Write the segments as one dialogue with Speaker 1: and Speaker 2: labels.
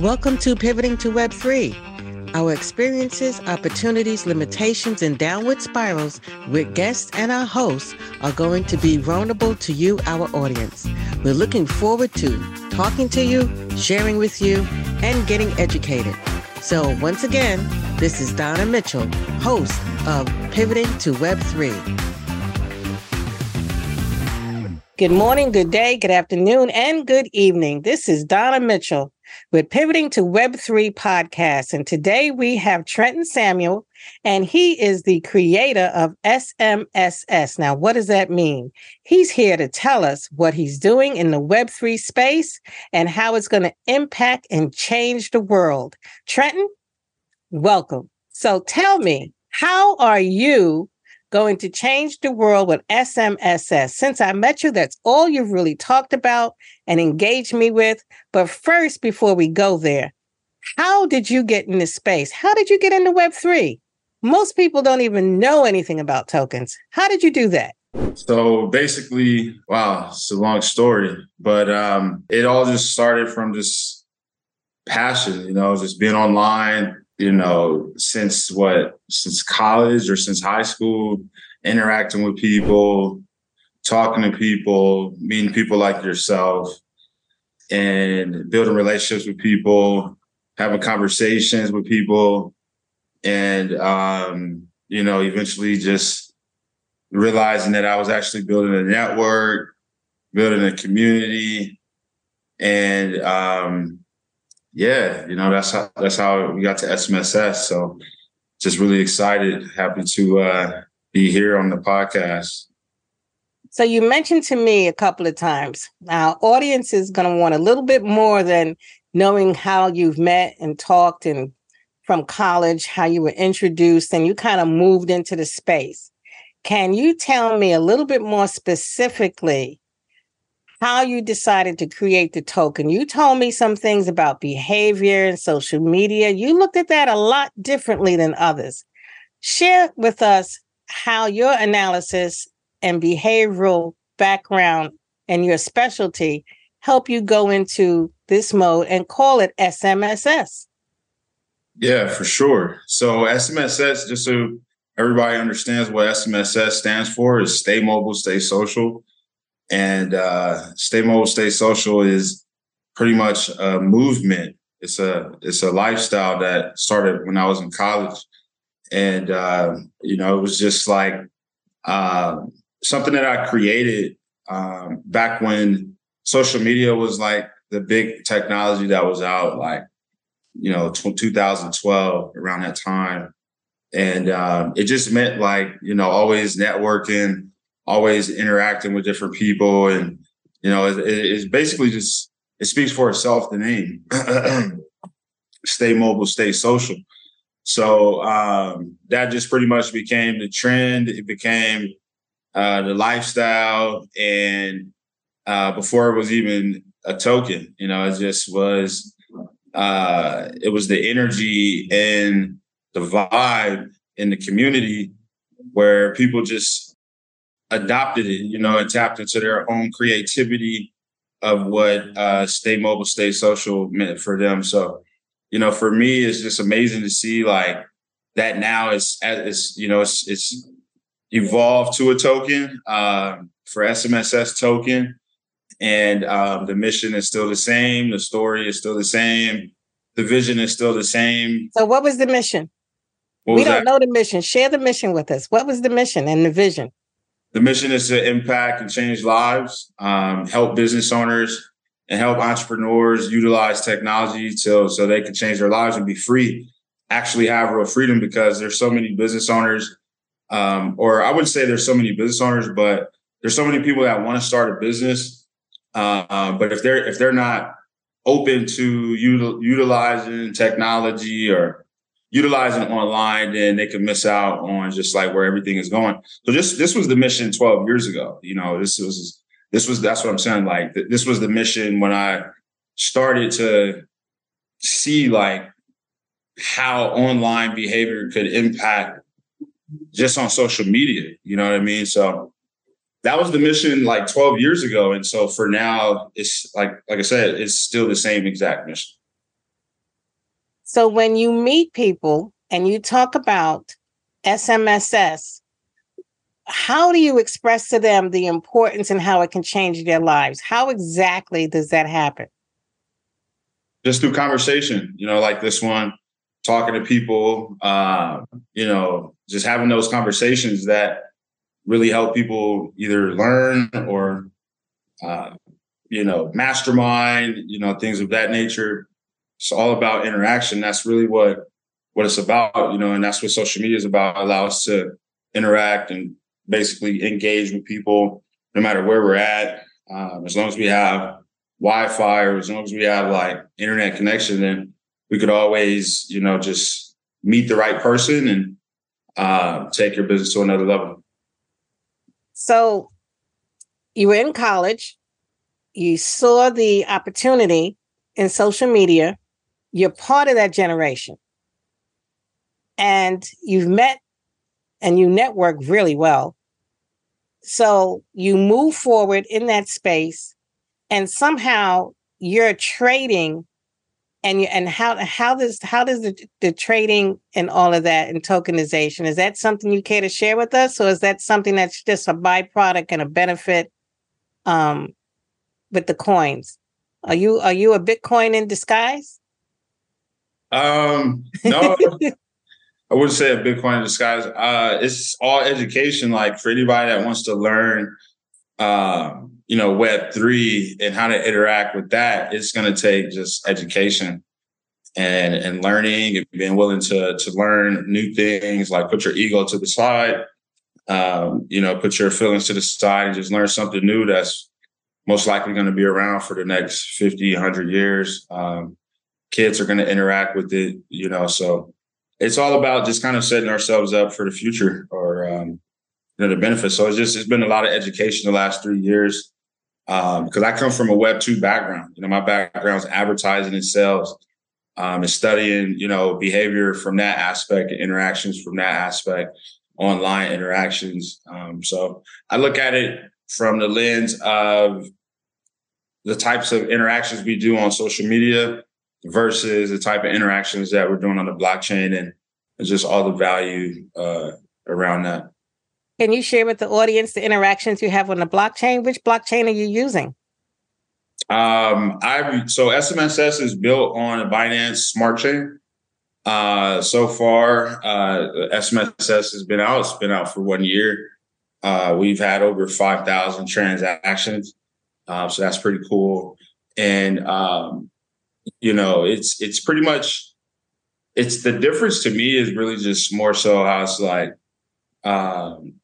Speaker 1: Welcome to Pivoting to Web3. Our experiences, opportunities, limitations, and downward spirals with guests and our hosts are going to be vulnerable to you, our audience. We're looking forward to talking to you, sharing with you, and getting educated. So, once again, this is Donna Mitchell, host of Pivoting to Web3. Good morning, good day, good afternoon, and good evening. This is Donna Mitchell with Pivoting to Web3 podcast. And today we have Trenton Samuel, and he is the creator of SMSS. Now, what does that mean? He's here to tell us what he's doing in the Web3 space and how it's going to impact and change the world. Trenton, welcome. So tell me, how are you going to change the world with SMSS. Since I met you, that's all you've really talked about and engaged me with. But first, before we go there, how did you get in this space? How did you get into Web3? Most people don't even know anything about tokens. How did you do that?
Speaker 2: So basically, wow, it's a long story, but um, it all just started from just passion, you know, just being online, you know, since what, since college or since high school, interacting with people, talking to people, meeting people like yourself, and building relationships with people, having conversations with people, and, um, you know, eventually just realizing that I was actually building a network, building a community, and, um, yeah, you know, that's how that's how we got to SMSS. So just really excited, happy to uh, be here on the podcast.
Speaker 1: So you mentioned to me a couple of times. Our audience is going to want a little bit more than knowing how you've met and talked and from college, how you were introduced and you kind of moved into the space. Can you tell me a little bit more specifically how you decided to create the token. You told me some things about behavior and social media. You looked at that a lot differently than others. Share with us how your analysis and behavioral background and your specialty help you go into this mode and call it SMSS.
Speaker 2: Yeah, for sure. So SMSS, just so everybody understands what SMSS stands for, is stay mobile, stay social. And uh, Stay Mobile, Stay Social is pretty much a movement. It's a it's a lifestyle that started when I was in college, and uh, you know it was just like uh, something that I created um, back when social media was like the big technology that was out, like you know 2012 around that time, and um, it just meant like you know always networking always interacting with different people. And, you know, it, it's basically just, it speaks for itself, the name. stay mobile, stay social. So um, that just pretty much became the trend. It became uh, the lifestyle. And uh, before it was even a token, you know, it just was, uh, it was the energy and the vibe in the community where people just adopted it, you know, and tapped into their own creativity of what uh, stay mobile, stay social meant for them. So, you know, for me, it's just amazing to see like that now is, it's, you know, it's, it's evolved to a token uh, for SMSS token. And um, the mission is still the same. The story is still the same. The vision is still the same.
Speaker 1: So, what was the mission? we don't that? know the mission. Share the mission with us. What was the mission and the vision?
Speaker 2: The mission is to impact and change lives, um, help business owners and help entrepreneurs utilize technology to, so they can change their lives and be free, actually have real freedom because there's so many business owners, um, or I wouldn't say there's so many business owners, but there's so many people that want to start a business. Uh, but if they're if they're not open to util- utilizing technology or utilizing online, then they could miss out on just like where everything is going. So this this was the mission 12 years ago. You know, this was this was that's what I'm saying. Like th- this was the mission when I started to see like how online behavior could impact just on social media. You know what I mean? So that was the mission like 12 years ago. And so for now, it's like like I said, it's still the same exact mission.
Speaker 1: So when you meet people and you talk about SMSS, how do you express to them the importance and how it can change their lives? How exactly does that happen?
Speaker 2: Just through conversation, you know, like this one, talking to people, uh, you know, just having those conversations that really help people either learn or, uh, you know, mastermind, you know, things of that nature. It's all about interaction. That's really what what it's about, you know, and that's what social media is about. Allow us to interact and basically engage with people no matter where we're at. Um, as long as we have Wi-Fi or as long as we have like internet connection, then we could always, you know, just meet the right person and uh, take your business to another level.
Speaker 1: So you were in college, you saw the opportunity in social media, you're part of that generation. And you've met and you network really well. So you move forward in that space and somehow you're trading and you, and how how does how does the, the trading and all of that and tokenization is that something you care to share with us or is that something that's just a byproduct and a benefit um with the coins are you are you a bitcoin in disguise
Speaker 2: um no I wouldn't say a Bitcoin in disguise. Uh, it's all education. Like for anybody that wants to learn, uh, you know, Web three and how to interact with that, it's going to take just education and and learning and being willing to to learn new things. Like put your ego to the side, um, you know, put your feelings to the side and just learn something new that's most likely going to be around for the next 50, 100 years. Um, kids are going to interact with it, you know, so it's all about just kind of setting ourselves up for the future or um, you know the benefits. So it's just it's been a lot of education the last three years because um, I come from a Web two background. You know, my background is advertising and sales, um, and studying you know behavior from that aspect, and interactions from that aspect, online interactions. Um, so I look at it from the lens of the types of interactions we do on social media versus the type of interactions that we're doing on the blockchain and just all the value uh, around that.
Speaker 1: Can you share with the audience the interactions you have on the blockchain? Which blockchain are you using?
Speaker 2: Um, I so SMSS is built on a Binance Smart Chain. Uh, so far, uh, SMSS has been out. It's been out for one year. Uh, we've had over five thousand transactions, uh, so that's pretty cool. And um, you know, it's it's pretty much it's the difference to me is really just more so how it's like um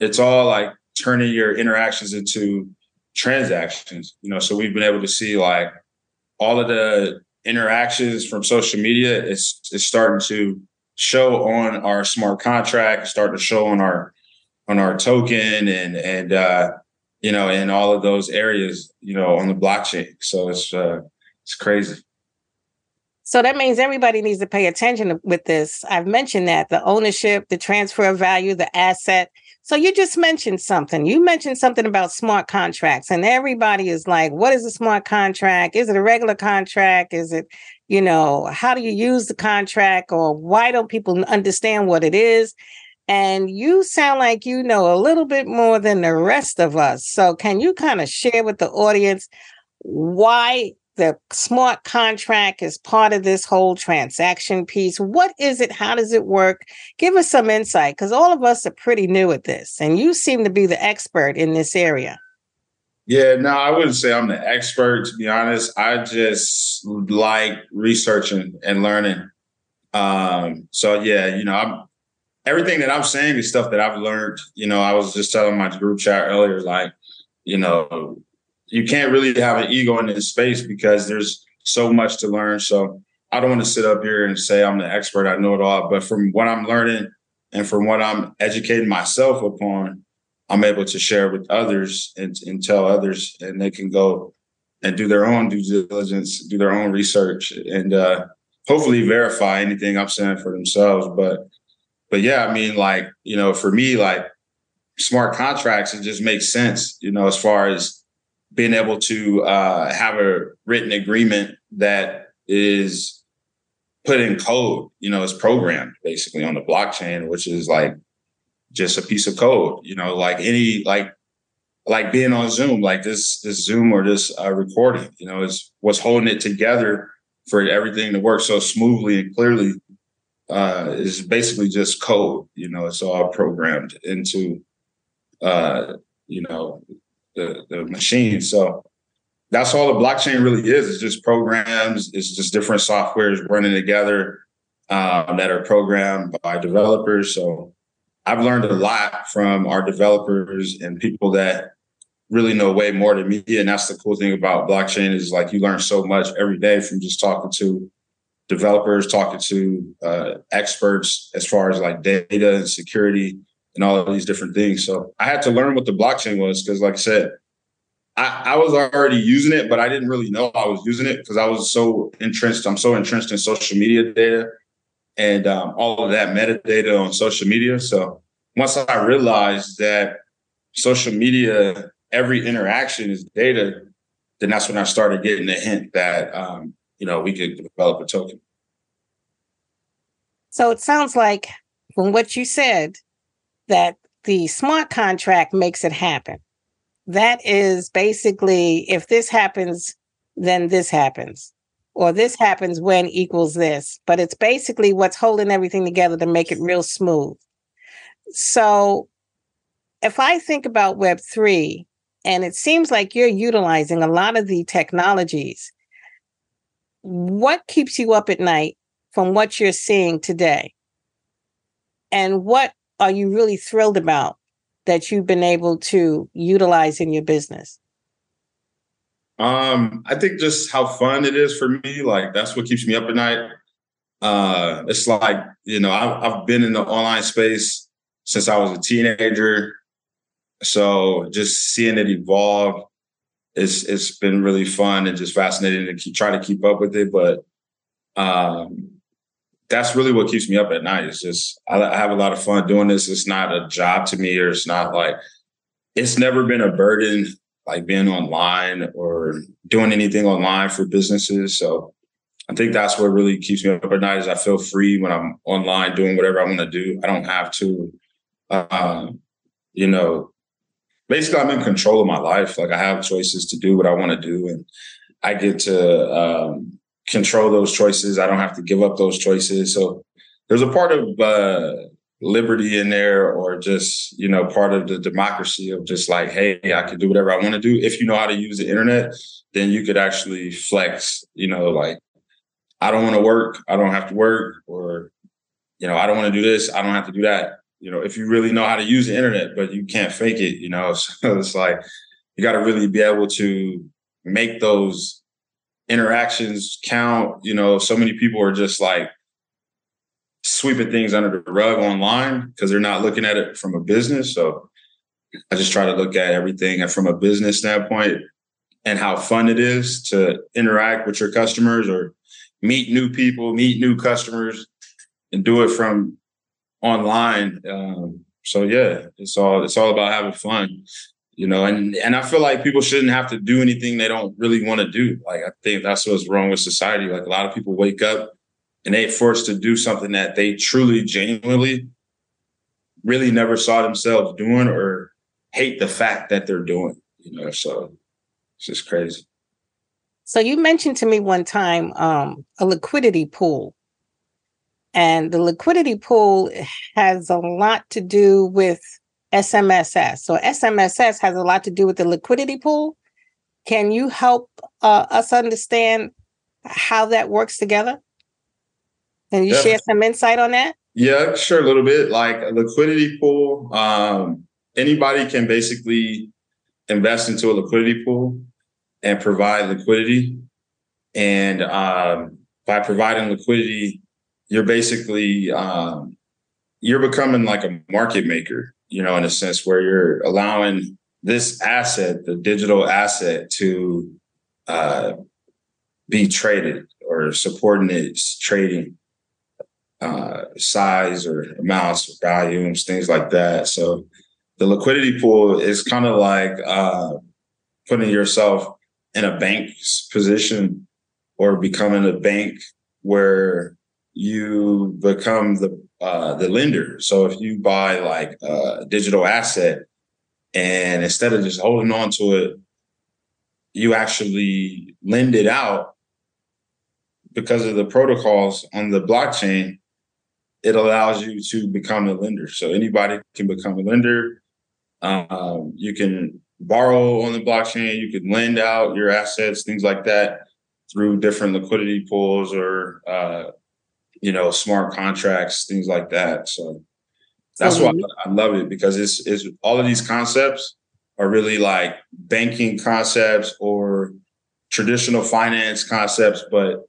Speaker 2: it's all like turning your interactions into transactions, you know. So we've been able to see like all of the interactions from social media is is starting to show on our smart contract, starting to show on our on our token and and uh you know in all of those areas, you know, on the blockchain. So it's uh it's crazy.
Speaker 1: So that means everybody needs to pay attention with this. I've mentioned that the ownership, the transfer of value, the asset. So you just mentioned something. You mentioned something about smart contracts, and everybody is like, what is a smart contract? Is it a regular contract? Is it, you know, how do you use the contract? Or why don't people understand what it is? And you sound like you know a little bit more than the rest of us. So can you kind of share with the audience why the smart contract is part of this whole transaction piece. What is it? How does it work? Give us some insight because all of us are pretty new at this, and you seem to be the expert in this area.
Speaker 2: Yeah, no, I wouldn't say I'm the expert, to be honest. I just like researching and learning. Um, so yeah, you know, I'm everything that I'm saying is stuff that I've learned. You know, I was just telling my group chat earlier, like, you know, you can't really have an ego in this space because there's so much to learn. So I don't want to sit up here and say I'm the expert, I know it all. But from what I'm learning and from what I'm educating myself upon, I'm able to share with others and, and tell others, and they can go and do their own due diligence, do their own research, and uh, hopefully verify anything I'm saying for themselves. But but yeah, I mean, like you know, for me, like smart contracts, it just makes sense, you know, as far as being able to uh, have a written agreement that is put in code. You know, it's programmed basically on the blockchain, which is like just a piece of code. You know, like any like like being on Zoom, like this this Zoom or this uh, recording. You know, is what's holding it together for everything to work so smoothly and clearly. Uh, is basically just code. You know, it's all programmed into uh, you know the the machine. So that's all the blockchain really is. It's just programs. It's just different softwares running together um, that are programmed by developers. So I've learned a lot from our developers and people that really know way more than me. And that's the cool thing about blockchain is like you learn so much every day from just talking to developers, talking to uh, experts as far as like data and security and all of these different things. So I had to learn what the blockchain was because, like I said, I, I, was already using it, but I didn't really know I was using it because I was so entrenched. I'm so entrenched in social media data and um, all of that metadata on social media. So once I realized that social media, every interaction is data, then that's when I started getting the hint that um, you know we could develop a token.
Speaker 1: So it sounds like from what you said that the smart contract makes it happen that is basically if this happens, then this happens, or this happens when equals this. But it's basically what's holding everything together to make it real smooth. So if I think about Web3, and it seems like you're utilizing a lot of the technologies, what keeps you up at night from what you're seeing today? And what are you really thrilled about that you've been able to utilize in your business?
Speaker 2: Um, I think just how fun it is for me. Like that's what keeps me up at night. Uh, it's like you know I've, I've been in the online space since I was a teenager, so just seeing it evolve, it's it's been really fun and just fascinating to keep try to keep up with it. But um, that's really what keeps me up at night. It's just I, I have a lot of fun doing this. It's not a job to me, or it's not like it's never been a burden like being online or doing anything online for businesses. So I think that's what really keeps me up at night is I feel free when I'm online doing whatever I want to do. I don't have to, uh, you know, basically I'm in control of my life. Like I have choices to do what I want to do, and I get to um, control those choices. I don't have to give up those choices. So there's a part of uh, liberty in there, or just you know part of the democracy of just like, hey, I can do whatever I want to do. If you know how to use the internet, then you could actually flex. You know, like I don't want to work, I don't have to work, or you know, I don't want to do this, I don't have to do that. You know, if you really know how to use the internet, but you can't fake it, you know, so it's like you got to really be able to make those interactions count. You know, so many people are just like sweeping things under the rug online because they're not looking at it from a business. So I just try to look at everything from a business standpoint and how fun it is to interact with your customers or meet new people, meet new customers, and do it from online. Um, so yeah, it's all it's all about having fun you know and and i feel like people shouldn't have to do anything they don't really want to do. Like i think that's what's wrong with society. Like a lot of people wake up and they're forced to do something that they truly genuinely really never saw themselves doing or hate the fact that they're doing you know so it's just crazy.
Speaker 1: So you mentioned to me one time um, a liquidity pool. And the liquidity pool has a lot to do with SMSS. So SMSS has a lot to do with the liquidity pool. Can you help uh, us understand how that works together? Can you yeah. share some insight on that?
Speaker 2: Yeah, sure, a little bit. Like a liquidity pool, um, anybody can basically invest into a liquidity pool and provide liquidity. And um, by providing liquidity, you're basically um, you're becoming like a market maker you know, in a sense where you're allowing this asset, the digital asset, to uh, be traded or supporting its trading uh, size or amounts, or volumes, things like that. So the liquidity pool is kind of like uh, putting yourself in a bank's position or becoming a bank where you become the uh, the lender. So if you buy like a digital asset, and instead of just holding on to it, you actually lend it out because of the protocols on the blockchain. It allows you to become a lender. So anybody can become a lender. Um, you can borrow on the blockchain. You can lend out your assets, things like that, through different liquidity pools or uh, you know smart contracts, things like that. So that's why I love it because it's it's all of these concepts are really like banking concepts or traditional finance concepts, but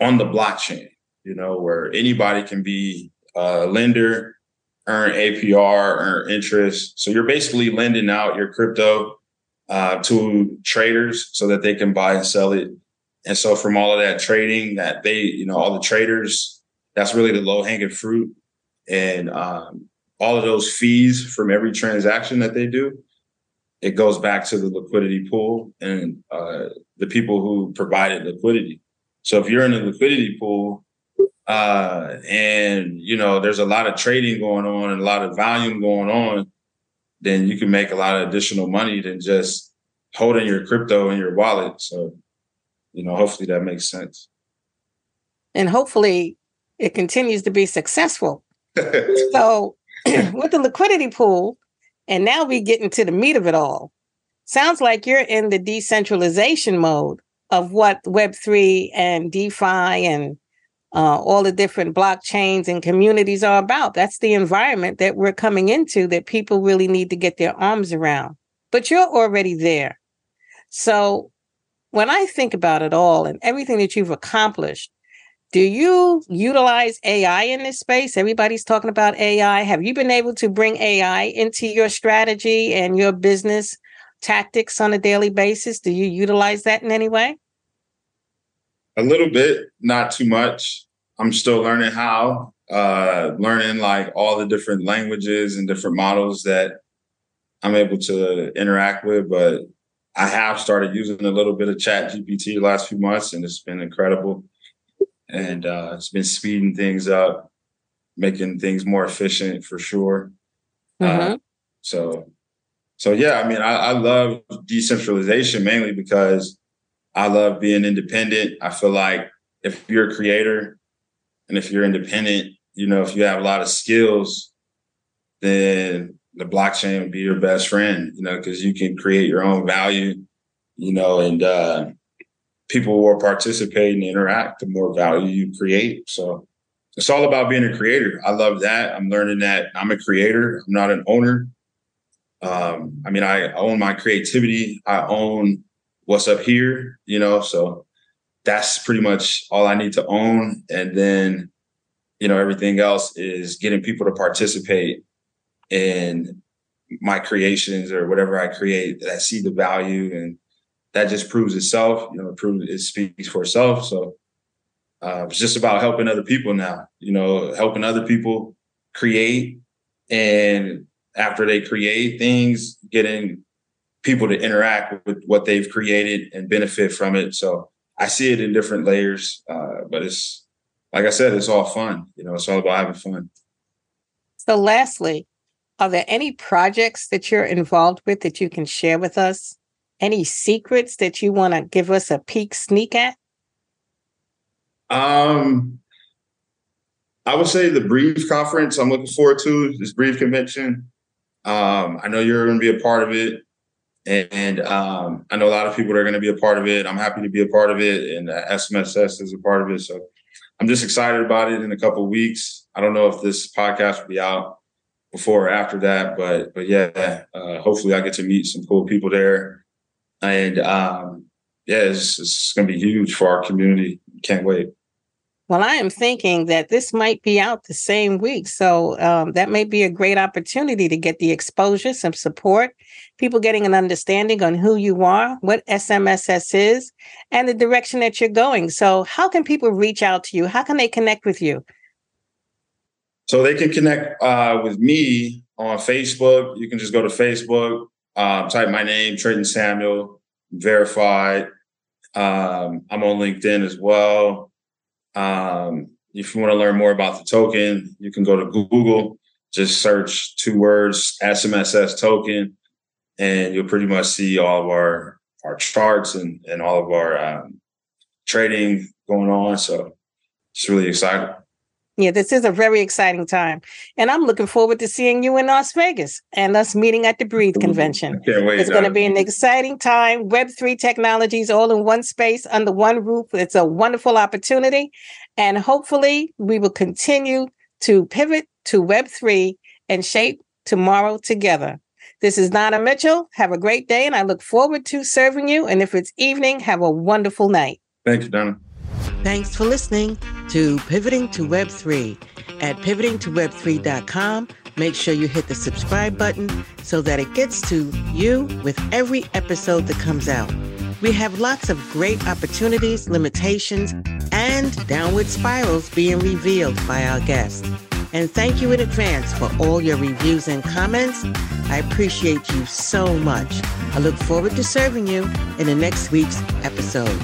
Speaker 2: on the blockchain. You know, where anybody can be a lender earn APR, earn interest. So you're basically lending out your crypto uh, to traders so that they can buy and sell it. And so from all of that trading that they, you know, all the traders, that's really the low hanging fruit. And um, all of those fees from every transaction that they do, it goes back to the liquidity pool and uh, the people who provided liquidity. So if you're in the liquidity pool, uh, and you know there's a lot of trading going on and a lot of volume going on, then you can make a lot of additional money than just holding your crypto in your wallet. So, you know, hopefully that makes sense.
Speaker 1: And hopefully it continues to be successful. so, with the liquidity pool, and now we get into the meat of it all. Sounds like you're in the decentralization mode of what Web3 and DeFi and uh, all the different blockchains and communities are about. That's the environment that we're coming into that people really need to get their arms around. But you're already there. So when I think about it all and everything that you've accomplished, do you utilize AI in this space? Everybody's talking about AI. Have you been able to bring AI into your strategy and your business tactics on a daily basis? Do you utilize that in any way?
Speaker 2: A little bit, not too much. I'm still learning how, uh, learning like all the different languages and different models that I'm able to interact with. But I have started using a little bit of Chat GPT the last few months, and it's been incredible. And uh, it's been speeding things up, making things more efficient for sure. Uh, mm-hmm. Uh, so, so yeah, I mean, I, I love decentralization mainly because I love being independent. I feel like if you're a creator and if you're independent, you know, if you have a lot of skills, then the blockchain would be your best friend, you know, because you can create your own value, you know, and uh, people will participate and interact the more value you create. So it's all about being a creator. I love that. I'm learning that I'm a creator, I'm not an owner. Um, I mean, I own my creativity, I own what's up here, you know, so that's pretty much all I need to own. And then, you know, everything else is getting people to participate in my creations or whatever I create that I see the value and that just proves itself, you know, it proves it speaks for itself. So uh, it's just about helping other people now, you know, helping other people create and after they create things, getting people to interact with what they've created and benefit from it. So I see it in different layers, uh, but it's like I said, it's all fun. You know, it's all about having fun.
Speaker 1: So, lastly, are there any projects that you're involved with that you can share with us? Any secrets that you want to give us a peek sneak at?
Speaker 2: Um, I would say the Breathe conference. I'm looking forward to this Breathe convention. Um, I know you're going to be a part of it. And um, I know a lot of people are going to be a part of it. I'm happy to be a part of it, and uh, SMSS is a part of it. So I'm just excited about it. In a couple weeks, I don't know if this podcast will be out before or after that, but but yeah, uh, hopefully I get to meet some cool people there, and um, yeah, it's, it's going to be huge for our community. Can't wait.
Speaker 1: Well, I am thinking that this might be out the same week. So um, that may be a great opportunity to get the exposure, some support, people getting an understanding on who you are, what SMSS is, and the direction that you're going. So, how can people reach out to you? How can they connect with you?
Speaker 2: So, they can connect uh, with me on Facebook. You can just go to Facebook, um, type my name, Trenton Samuel, verified. Um, I'm on LinkedIn as well. Um, if you want to learn more about the token, you can go to Google, just search two words SMSS token, and you'll pretty much see all of our our charts and and all of our um, trading going on. So it's really exciting.
Speaker 1: Yeah, this is a very exciting time. And I'm looking forward to seeing you in Las Vegas and us meeting at the Breathe convention. It's going to be an exciting time. Web3 technologies all in one space under one roof. It's a wonderful opportunity. And hopefully, we will continue to pivot to Web3 and shape tomorrow together. This is Donna Mitchell. Have a great day, and I look forward to serving you. And if it's evening, have a wonderful night.
Speaker 2: Thank you, Donna.
Speaker 1: Thanks for listening to Pivoting to Web3 at pivotingtoweb3.com. Make sure you hit the subscribe button so that it gets to you with every episode that comes out. We have lots of great opportunities, limitations, and downward spirals being revealed by our guests. And thank you in advance for all your reviews and comments. I appreciate you so much. I look forward to serving you in the next week's episode.